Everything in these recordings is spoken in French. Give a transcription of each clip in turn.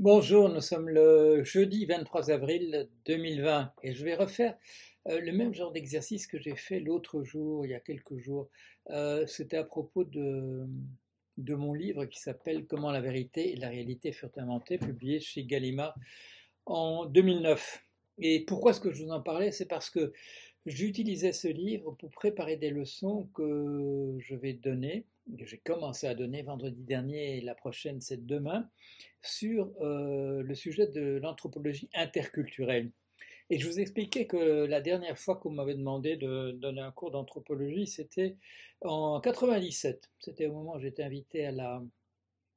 Bonjour, nous sommes le jeudi 23 avril 2020 et je vais refaire euh, le même genre d'exercice que j'ai fait l'autre jour, il y a quelques jours. Euh, c'était à propos de, de mon livre qui s'appelle Comment la vérité et la réalité furent inventées, publié chez Gallimard en 2009. Et pourquoi est-ce que je vous en parlais? C'est parce que j'utilisais ce livre pour préparer des leçons que je vais donner j'ai commencé à donner vendredi dernier et la prochaine c'est demain, sur euh, le sujet de l'anthropologie interculturelle. Et je vous expliquais que la dernière fois qu'on m'avait demandé de donner un cours d'anthropologie, c'était en 97. C'était au moment où j'étais invité à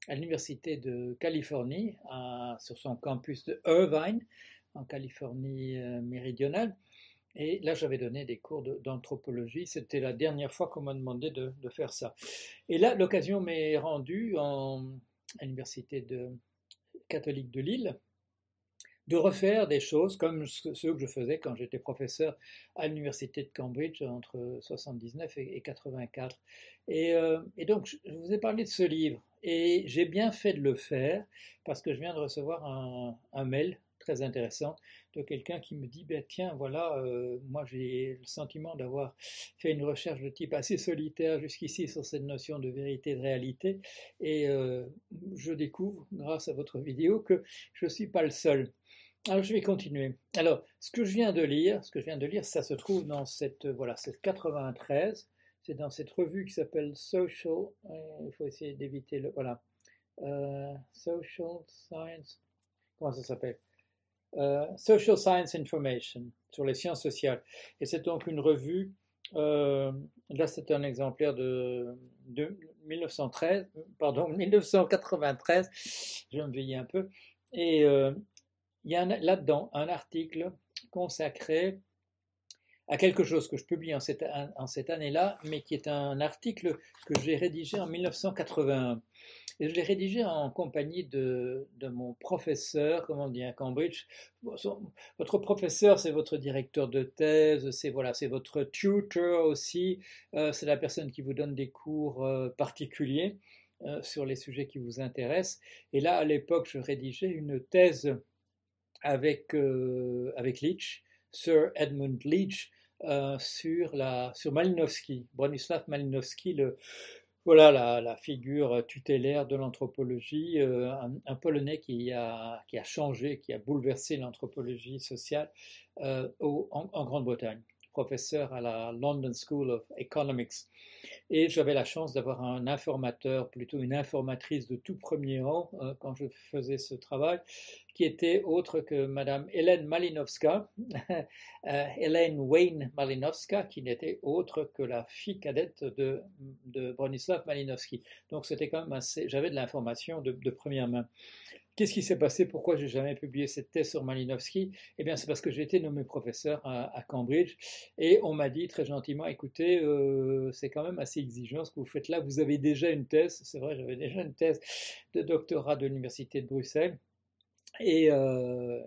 l'université de Californie, sur son campus de Irvine, en Californie euh, méridionale. Et là, j'avais donné des cours d'anthropologie. C'était la dernière fois qu'on m'a demandé de, faire ça. Et là, l'occasion m'est rendue en, à l'université catholique de Lille de refaire des choses comme ceux que je faisais quand j'étais professeur à l'université de Cambridge entre 79 et, 84. Euh, et, donc, je vous ai parlé de ce livre. Et j'ai bien fait de le faire parce que je viens de recevoir un mail très intéressant de quelqu'un qui me dit ben, tiens, voilà, euh, moi j'ai le sentiment d'avoir fait une recherche de type assez solitaire jusqu'ici sur cette notion de vérité, de réalité, et euh, je découvre, grâce à votre vidéo, que je ne suis pas le seul. Alors je vais continuer. Alors, ce que je viens de lire, ce que je viens de lire, ça se trouve dans cette, voilà, cette 93, c'est dans cette revue qui s'appelle Social, euh, il faut essayer d'éviter le, voilà, Social Science, comment ça s'appelle? Euh, Social Science Information, sur les sciences sociales. Et c'est donc une revue, euh, là c'est un exemplaire de, 1913, pardon, 1993, je me veiller un peu, et euh, il y a là-dedans un article consacré à quelque chose que je publie en cette, en cette année-là, mais qui est un article que j'ai rédigé en 1981. Et je l'ai rédigé en compagnie de, mon professeur, comment on dit à Cambridge. Votre professeur, c'est votre directeur de thèse, c'est voilà, c'est votre tutor aussi, euh, c'est la personne qui vous donne des cours euh, particuliers euh, sur les sujets qui vous intéressent. Et là, à l'époque, je rédigeais une thèse avec, avec Leach, Sir Edmund Leach, sur, la, sur Malinowski, Bronislaw Malinowski, le, voilà la, figure tutélaire de l'anthropologie, euh, un, Polonais qui a, qui a changé, qui a bouleversé l'anthropologie sociale euh, en Grande-Bretagne professeur à la London School of Economics. Et j'avais la chance d'avoir un informateur, plutôt une informatrice de tout premier rang euh, quand je faisais ce travail, qui était autre que Madame Hélène Malinowska, euh, Hélène Wayne Malinowska, qui n'était autre que la fille cadette de, de Bronislaw Malinowski. Donc c'était quand même assez, j'avais de l'information de première main. Qu'est-ce qui s'est passé? Pourquoi j'ai jamais publié cette thèse sur Malinowski? Eh bien, c'est parce que j'ai été nommé professeur à, Cambridge et on m'a dit très gentiment écoutez, euh, c'est quand même assez exigeant ce que vous faites là. Vous avez déjà une thèse, c'est vrai, j'avais déjà une thèse de doctorat de l'université de Bruxelles et euh,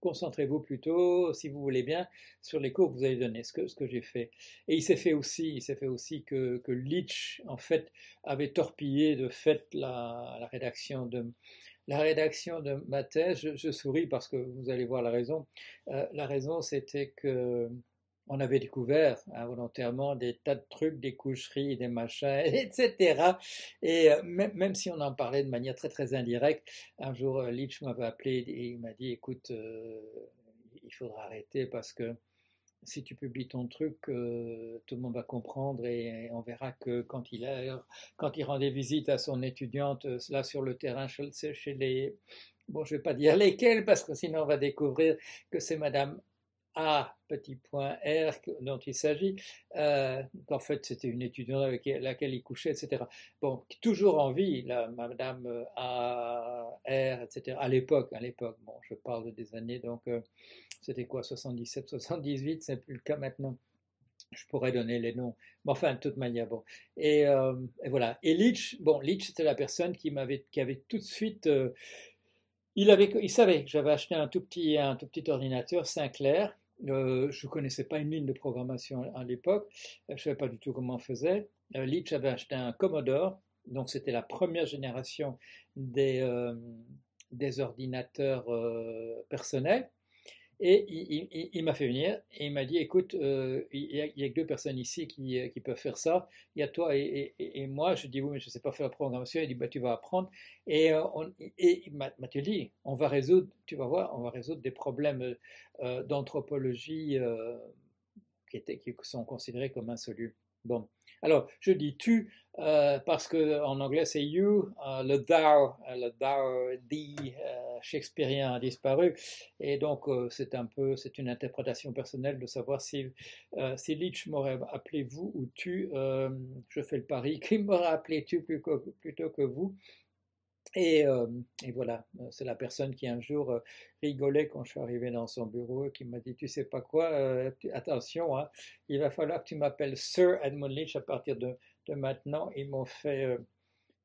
concentrez-vous plutôt, si vous voulez bien, sur les cours que vous allez donner, ce que, j'ai fait. Et il s'est fait aussi, il s'est fait aussi que, que en fait, avait torpillé de fait la rédaction de, la rédaction de ma thèse, je, souris parce que vous allez voir la raison. Euh, la raison, c'était que on avait découvert involontairement des tas de trucs, des coucheries, des machins, etc. Et euh, même, si on en parlait de manière très très indirecte, un jour euh, Leach m'avait appelé et il m'a dit, écoute, il faudra arrêter parce que si tu publies ton truc, euh, tout le monde va comprendre et, on verra que quand il, a, quand il rend des visites à son étudiante, euh, là sur le terrain, chez les... Bon, je ne vais pas dire lesquelles, parce que sinon on va découvrir que c'est Madame A, petit point R, dont il s'agit, euh, qu'en fait c'était une étudiante avec laquelle il couchait, etc. Bon, toujours en vie, la Madame A, R, etc. À l'époque, à l'époque, bon, je parle des années, donc c'était quoi, 77, 78, c'est plus le cas maintenant. Je pourrais donner les noms, mais enfin, de toute manière, bon. Et, euh, voilà. Et Leach, bon, Leach, c'était la personne qui m'avait, qui avait tout de suite, euh, il avait, il savait que j'avais acheté un tout petit, un tout petit ordinateur Sinclair. Euh, je ne connaissais pas une ligne de programmation à, l'époque. Je ne savais pas du tout comment on faisait. Leach avait acheté un Commodore, donc c'était la première génération des, des ordinateurs personnels. Et il, m'a fait venir et il m'a dit, écoute, il n'y a, que deux personnes ici qui, peuvent faire ça. Il y a toi et, moi. Je dis, oui, mais je ne sais pas faire la programmation. Il dit, bah, tu vas apprendre. Et, on, et Mathieu dit, on va résoudre, tu vas voir, on va résoudre des problèmes d'anthropologie qui, qui sont considérés comme insolubles. Bon, alors je dis tu euh, parce qu'en anglais c'est you, euh, le thou, euh, le thou, the shakespearien a disparu, et donc c'est un peu, c'est une interprétation personnelle de savoir si, si Leach m'aurait appelé vous ou tu, je fais le pari qu'il m'aurait appelé tu plutôt que vous, et, voilà, c'est la personne qui un jour rigolait quand je suis arrivé dans son bureau et qui m'a dit, tu sais pas quoi, attention, hein, il va falloir que tu m'appelles Sir Edmund Leach à partir de, maintenant. Ils m'ont fait,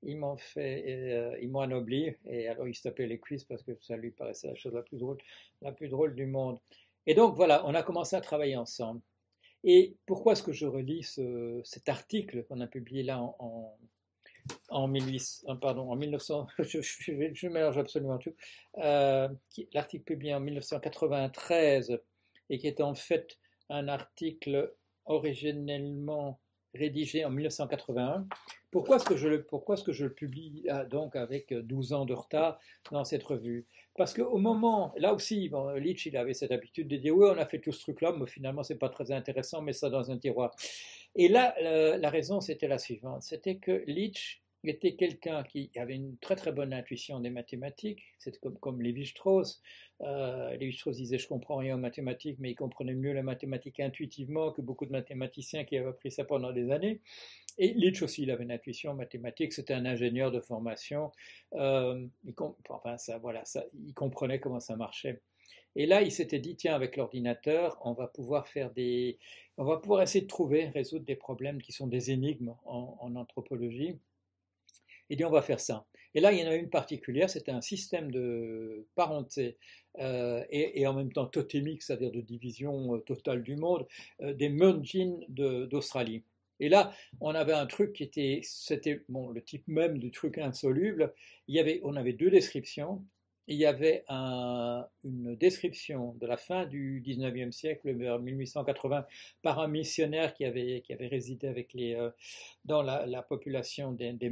ils m'ont fait, ils m'ont anobli et alors il se tapait les cuisses parce que ça lui paraissait la chose la plus drôle, la plus drôle du monde. Et donc voilà, on a commencé à travailler ensemble. Et pourquoi est-ce que je relis ce, cet article qu'on a publié là en, 18, pardon, en 1900, je, mélange absolument tout, euh, l'article publié en 1993 et qui est en fait un article originellement rédigé en 1981. Pourquoi est-ce que je le, pourquoi est-ce que je le publie ah, donc avec 12 ans de retard dans cette revue? Parce qu'au moment, là aussi, bon, il avait cette habitude de dire oui, on a fait tout ce truc-là, mais finalement c'est pas très intéressant, mais ça dans un tiroir. Et là, la raison c'était la suivante, c'était que Leach était quelqu'un qui avait une très très bonne intuition des mathématiques, c'est comme, comme Lévi-Strauss. Euh, Lévi-Strauss disait je comprends rien aux mathématiques, mais il comprenait mieux les mathématiques intuitivement que beaucoup de mathématiciens qui avaient appris ça pendant des années. Et Leach aussi, il avait une intuition mathématique, c'était un ingénieur de formation. Euh, enfin, voilà, il comprenait comment ça marchait. Et là, il s'était dit, tiens, avec l'ordinateur, on va pouvoir faire des, on va pouvoir essayer de trouver, résoudre des problèmes qui sont des énigmes en, anthropologie. Il dit on va faire ça. Et là, il y en a une particulière, c'était un système de parenté euh, et, en même temps totémique, c'est-à-dire de division euh, totale du monde, euh, des Murjin d'Australie. Et là, on avait un truc qui était, c'était le type même du truc insoluble. Il y avait, on avait deux descriptions il y avait une description de la fin du 19e siècle, vers 1880, par un missionnaire qui avait, résidé avec les, euh, dans la, population des, des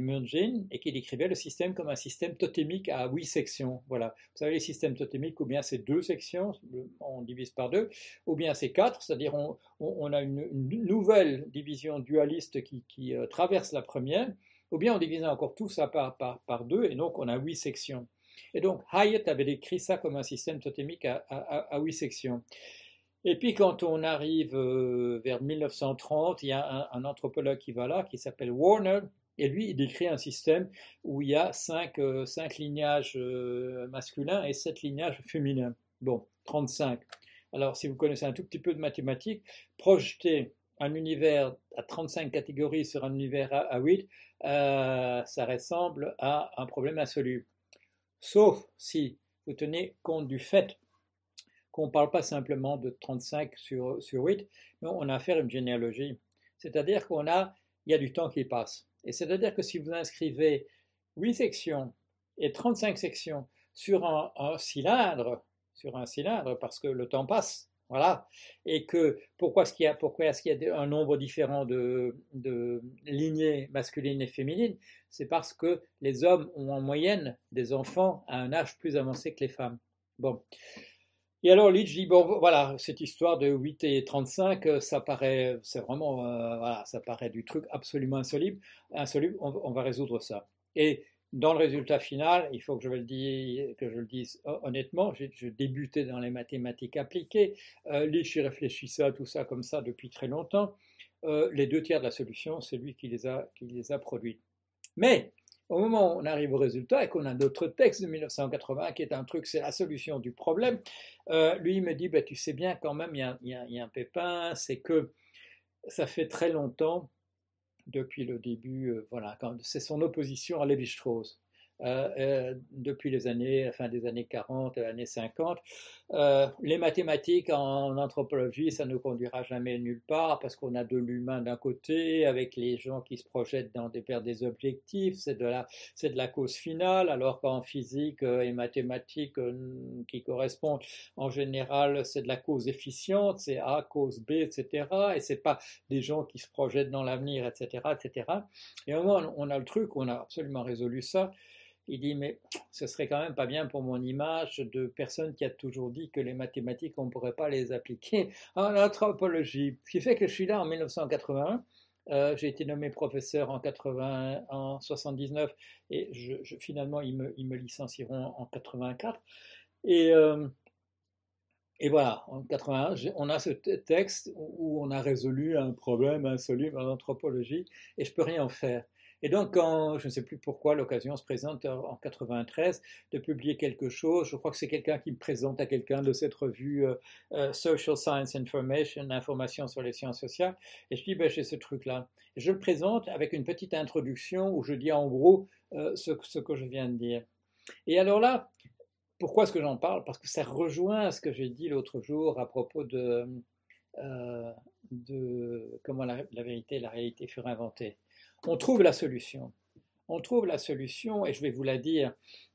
et qui décrivait le système comme un système totémique à huit sections. Voilà. Vous savez, les systèmes totémiques, ou bien c'est deux sections, on divise par deux, ou bien c'est quatre, c'est-à-dire on, a une, nouvelle division dualiste qui, euh, traverse la première, ou bien on divise encore tout ça par, par deux, et donc on a huit sections. Et donc Hyatt avait décrit ça comme un système totémique à, huit sections. Et puis quand on arrive euh, vers 1930, il y a un, anthropologue qui va là, qui s'appelle Warner, et lui, il décrit un système où il y a cinq, euh, lignages euh, masculins et sept lignages féminins. Bon, 35. Alors, si vous connaissez un tout petit peu de mathématiques, projeter un univers à 35 catégories sur un univers à, 8, ça ressemble à un problème insoluble sauf si vous tenez compte du fait qu'on ne parle pas simplement de 35 sur, sur 8, mais on a affaire à une généalogie. C'est-à-dire qu'on a, il y a du temps qui passe. Et c'est-à-dire que si vous inscrivez 8 sections et 35 sections sur un, cylindre, sur un cylindre, parce que le temps passe, voilà, et que pourquoi est-ce qu'il y a, pourquoi est-ce qu'il y a un nombre différent de, de lignées masculines et féminines C'est parce que les hommes ont en moyenne des enfants à un âge plus avancé que les femmes. Bon. Et alors Leach dit, bon voilà, cette histoire de 8 et 35, euh, ça paraît, c'est vraiment, euh, voilà, ça paraît du truc absolument insoluble, insoluble on, va résoudre ça. Et dans le résultat final, il faut que je, le dise, que je le dise honnêtement, je, débutais dans les mathématiques appliquées, euh, Lich réfléchissait à tout ça comme ça depuis très longtemps. Euh, les deux tiers de la solution, c'est lui qui les a, qui les a produits. Mais au moment où on arrive au résultat et qu'on a notre texte de 1980 qui est un truc, c'est la solution du problème, euh, lui il me dit, bah, tu sais bien quand même, il y, a un pépin, c'est que ça fait très longtemps depuis le début, euh, voilà, c'est son opposition à Lévi-Strauss. Euh, euh, depuis les années, fin des années 40, années 50. Euh, les mathématiques en anthropologie, ça ne conduira jamais nulle part parce qu'on a de l'humain d'un côté, avec les gens qui se projettent dans des, vers des objectifs, c'est de, la, c'est de la cause finale, alors qu'en physique et mathématiques qui correspondent en général, c'est de la cause efficiente, c'est A, cause B, etc. Et c'est pas des gens qui se projettent dans l'avenir, etc., etc. Et au moment, on a le truc, on a absolument résolu ça. Il dit, mais ce serait quand même pas bien pour mon image de personne qui a toujours dit que les mathématiques, on ne pourrait pas les appliquer en anthropologie. Ce qui fait que je suis là en 1981. Euh, j'ai été nommé professeur en, 80, en 79 et finalement ils me, ils me, licencieront en 84. Et, euh, et voilà, en 81, on a ce texte où on a résolu un problème insoluble en anthropologie et je peux rien en faire. Et donc, quand, je ne sais plus pourquoi, l'occasion se présente en 93 de publier quelque chose, je crois que c'est quelqu'un qui me présente à quelqu'un de cette revue euh, euh, Social Science Information, information sur les sciences sociales, et je dis, ben, j'ai ce truc-là. Je le présente avec une petite introduction où je dis en gros euh, ce, que je viens de dire. Et alors là, pourquoi est-ce que j'en parle? Parce que ça rejoint ce que j'ai dit l'autre jour à propos de, comment la vérité et la réalité furent inventées on trouve la solution. On trouve la solution, et je vais vous la dire.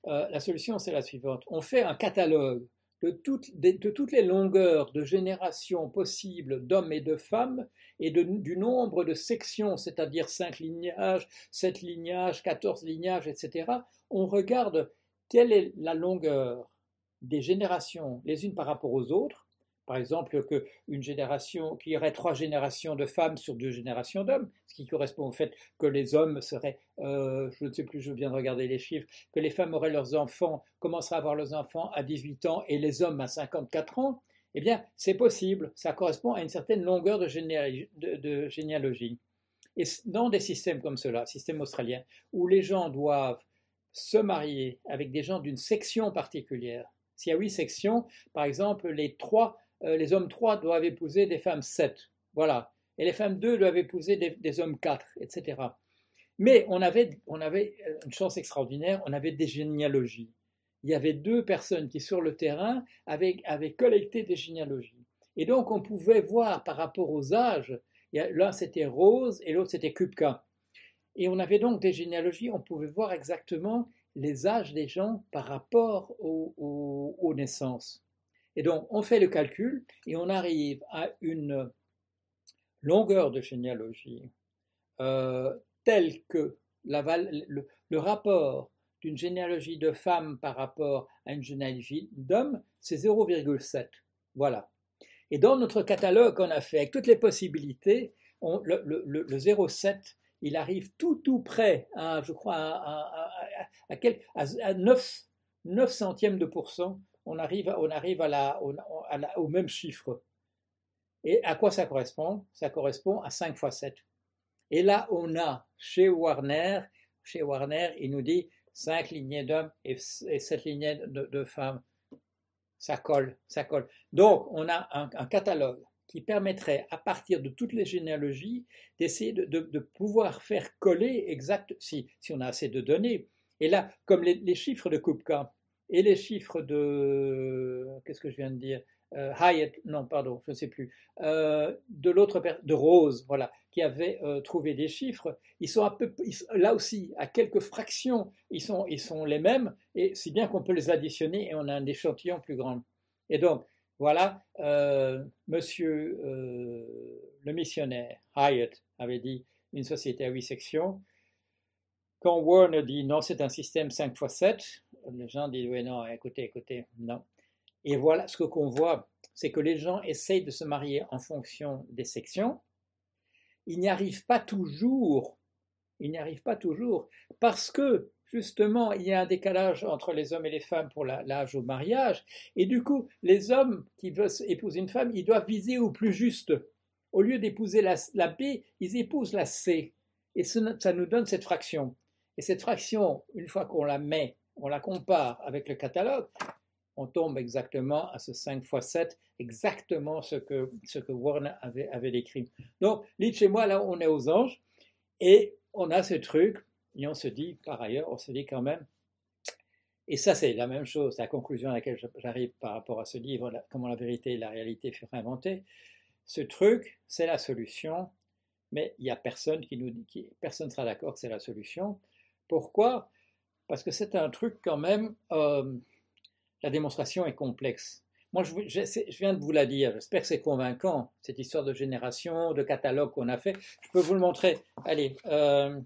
Euh, la solution, c'est la suivante. On fait un catalogue de toutes, les longueurs de générations possibles d'hommes et de femmes et du nombre de sections, c'est-à-dire 5 lignages, 7 lignages, 14 lignages, etc. On regarde quelle est la longueur des générations les unes par rapport aux autres par exemple, qu'une génération, qu'il y aurait trois générations de femmes sur deux générations d'hommes, ce qui correspond au fait que les hommes seraient, euh, je ne sais plus, je viens de regarder les chiffres, que les femmes auraient leurs enfants, commenceraient à avoir leurs enfants à 18 ans et les hommes à 54 ans, eh bien, c'est possible, ça correspond à une certaine longueur de, de généalogie. Et dans des systèmes comme cela, système australien, où les gens doivent se marier avec des gens d'une section particulière, s'il y a huit sections, par exemple, les trois euh, les hommes 3 doivent épouser des femmes 7. Voilà. Et les femmes 2 doivent épouser des, hommes 4, etc. Mais on avait, on avait euh, une chance extraordinaire, on avait des généalogies. Il y avait deux personnes qui, sur le terrain, avaient, collecté des généalogies. Et donc, on pouvait voir par rapport aux âges, l'un c'était Rose et l'autre c'était Kupka. Et on avait donc des généalogies, on pouvait voir exactement les âges des gens par rapport aux naissances. Et donc, on fait le calcul et on arrive à une longueur de généalogie euh, telle que le, rapport d'une généalogie de femmes par rapport à une généalogie d'hommes, c'est 0,7. Voilà. Et dans notre catalogue qu'on a fait avec toutes les possibilités, le, le, 0,7, il arrive tout tout près, je crois, à 9, 9 centièmes de pourcent on arrive, on arrive à la, au même chiffre. Et à quoi ça correspond? Ça correspond à 5 fois 7. Et là, on a chez Warner, chez Warner, il nous dit 5 lignées d'hommes et, 7 lignées de, femmes. Ça colle, ça colle. Donc, on a un, catalogue qui permettrait, à partir de toutes les généalogies, d'essayer de, pouvoir faire coller exact, si, si on a assez de données. Et là, comme les, les chiffres de Kupka, et les chiffres de, qu'est-ce que je viens de dire, euh, Hyatt, non, pardon, je ne sais plus, euh, de l'autre, de Rose, voilà, qui avait euh, trouvé des chiffres, ils sont à peu, là aussi, à quelques fractions, ils sont, ils sont les mêmes, et si bien qu'on peut les additionner et on a un échantillon plus grand. Et donc, voilà, monsieur le missionnaire Hyatt avait dit une société à huit sections. Quand Warner dit non, c'est un système 5 x 7, les gens disent oui, non, écoutez, écoutez, non. Et voilà, ce qu'on voit, c'est que les gens essayent de se marier en fonction des sections. Ils n'y arrivent pas toujours. Ils n'y arrivent pas toujours parce que justement, il y a un décalage entre les hommes et les femmes pour l'âge au mariage. Et du coup, les hommes qui veulent épouser une femme, ils doivent viser au plus juste. Au lieu d'épouser la, B, ils épousent la C. Et ça nous donne cette fraction. Et cette fraction, une fois qu'on la met on la compare avec le catalogue, on tombe exactement à ce 5 x 7, exactement ce que, ce que Warner avait, décrit. Donc, lit chez moi, là, on est aux anges, et on a ce truc, et on se dit, par ailleurs, on se dit quand même, Et ça, c'est la même chose, la conclusion à laquelle j'arrive par rapport à ce livre, Comment la vérité et la réalité furent inventées. Ce truc, c'est la solution, mais il n'y a personne qui nous dit, qui, personne ne sera d'accord que c'est la solution. Pourquoi? Parce que c'est un truc quand même, euh, la démonstration est complexe. Moi, je, viens de vous la dire, j'espère que c'est convaincant, cette histoire de génération, de catalogue qu'on a fait. Je peux vous le montrer. Allez, euh,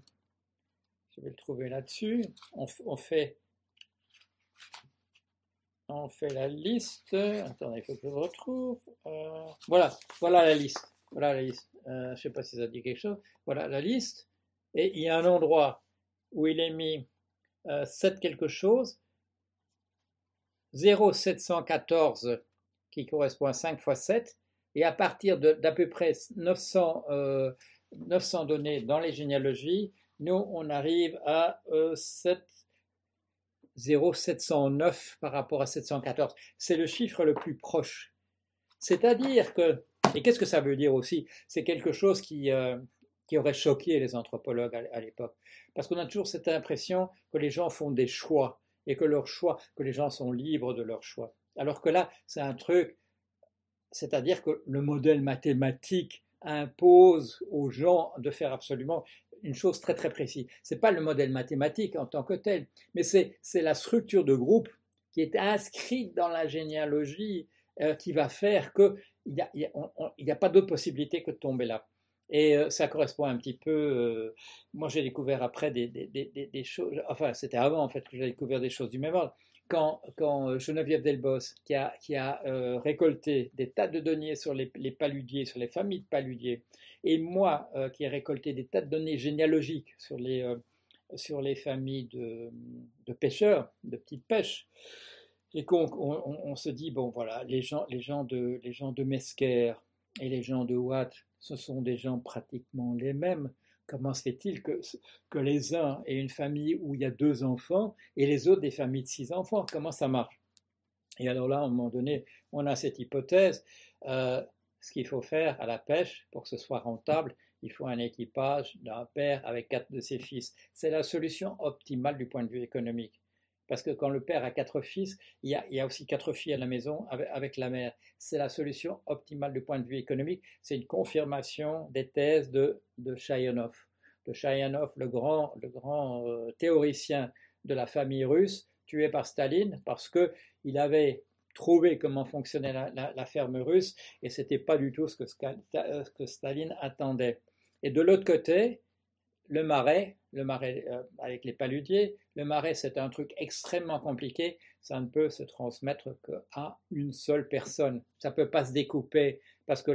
je vais le trouver là-dessus. On, fait, on fait la liste. Attendez, il faut que je le retrouve. Euh, voilà, voilà la liste. Voilà la liste. Je ne sais pas si ça dit quelque chose. Voilà la liste. Et il y a un endroit où il est mis 7 quelque chose 0,714 qui correspond à 5 fois 7, et à partir d'à peu près 900, 900 euh, données dans les généalogies, nous, on arrive à 0,709 euh, par rapport à 714. C'est le chiffre le plus proche. C'est-à-dire que, et qu'est-ce que ça veut dire aussi? C'est quelque chose qui, euh, qui aurait choqué les anthropologues à l'époque. Parce qu'on a toujours cette impression que les gens font des choix et que leur choix, que les gens sont libres de leur choix. Alors que là, c'est un truc, c'est-à-dire que le modèle mathématique impose aux gens de faire absolument une chose très très précise. Ce n'est pas le modèle mathématique en tant que tel, mais c'est la structure de groupe qui est inscrite dans la généalogie euh, qui va faire qu'il n'y a, a, pas d'autre possibilité que de tomber là. Et euh, ça correspond un petit peu. Euh, moi, j'ai découvert après des, choses. Enfin, c'était avant en fait que j'ai découvert des choses du même ordre. Quand, quand euh, Geneviève Delbos, qui a, qui a récolté des tas de données sur les, paludiers, sur les familles de paludiers, et moi qui ai récolté des tas de données généalogiques sur les, sur les familles de, de, pêcheurs, de petites pêches, et qu'on on, on, se dit bon voilà, les gens, les gens de, les gens de Mesquer et les gens de Watt ce sont des gens pratiquement les mêmes. Comment se fait-il que, que les uns aient une famille où il y a deux enfants et les autres des familles de six enfants? Comment ça marche? Et alors là, à un moment donné, on a cette hypothèse. Euh, ce qu'il faut faire à la pêche pour que ce soit rentable, il faut un équipage d'un père avec quatre de ses fils. C'est la solution optimale du point de vue économique. Parce que quand le père a quatre fils, il y a, aussi quatre filles à la maison avec, la mère. C'est la solution optimale du point de vue économique. C'est une confirmation des thèses de, de Chayanov. De Chayanov, le grand, le grand euh, théoricien de la famille russe, tué par Staline parce qu'il avait trouvé comment fonctionnait la, ferme russe et ce n'était pas du tout que, ce que Staline attendait. Et de l'autre côté, le marais, le marais euh, avec les paludiers, le marais c'est un truc extrêmement compliqué, ça ne peut se transmettre qu'à une seule personne. Ça ne peut pas se découper parce que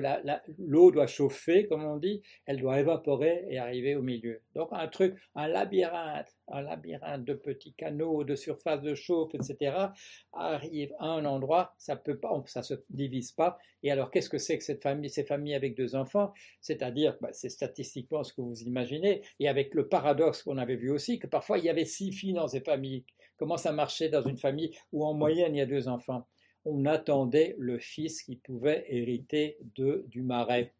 l'eau doit chauffer, comme on dit, elle doit évaporer et arriver au milieu. Donc un truc, un labyrinthe, un labyrinthe de petits canaux, de surface de chauffe, etc., arrive à un endroit, ça peut pas, ça se divise pas. Et alors qu'est-ce que c'est que cette famille, ces familles avec deux enfants? C'est-à-dire, bah, c'est statistiquement ce que vous imaginez, et avec le paradoxe qu'on avait vu aussi, que parfois il y avait six filles dans ces familles. Comment ça marchait dans une famille où en moyenne il y a deux enfants? On attendait le fils qui pouvait hériter de, du marais.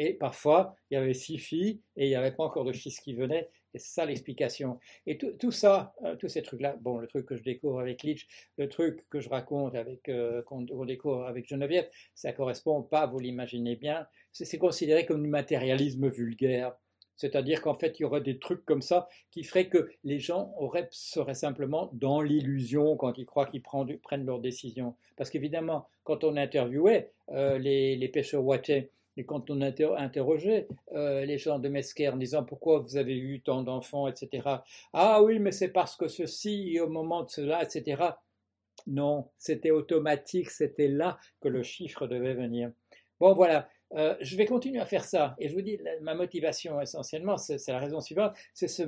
Et parfois, il y avait six filles et il n'y avait pas encore de fils qui venaient. Et c'est ça l'explication. Et tout, ça, euh, tous ces trucs-là, bon, le truc que je découvre avec Litch, le truc que je raconte avec, euh, qu'on découvre avec Geneviève, ça correspond pas, vous l'imaginez bien, c'est considéré comme du matérialisme vulgaire. C'est-à-dire qu'en fait, il y aurait des trucs comme ça qui feraient que les gens auraient, seraient simplement dans l'illusion quand ils croient qu'ils prennent leurs décisions. Parce qu'évidemment, quand on interviewait euh, les, pêcheurs wattais, et quand on interrogeait euh, les gens de Mesquer en disant pourquoi vous avez eu tant d'enfants, etc. Ah oui, mais c'est parce que ceci, au moment de cela, etc. Non, c'était automatique, c'était là que le chiffre devait venir. Bon, voilà. Euh, je vais continuer à faire ça. Et je vous dis, ma motivation essentiellement, c'est la raison suivante, c'est ce,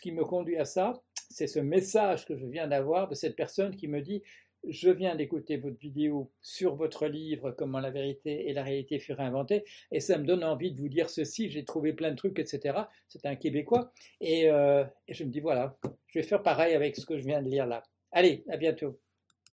qui me conduit à ça, c'est ce message que je viens d'avoir de cette personne qui me dit, je viens d'écouter votre vidéo sur votre livre, Comment la vérité et la réalité furent inventées, et ça me donne envie de vous dire ceci, j'ai trouvé plein de trucs, etc. C'est un Québécois. Et, euh, et je me dis, voilà, je vais faire pareil avec ce que je viens de lire là. Allez, à bientôt.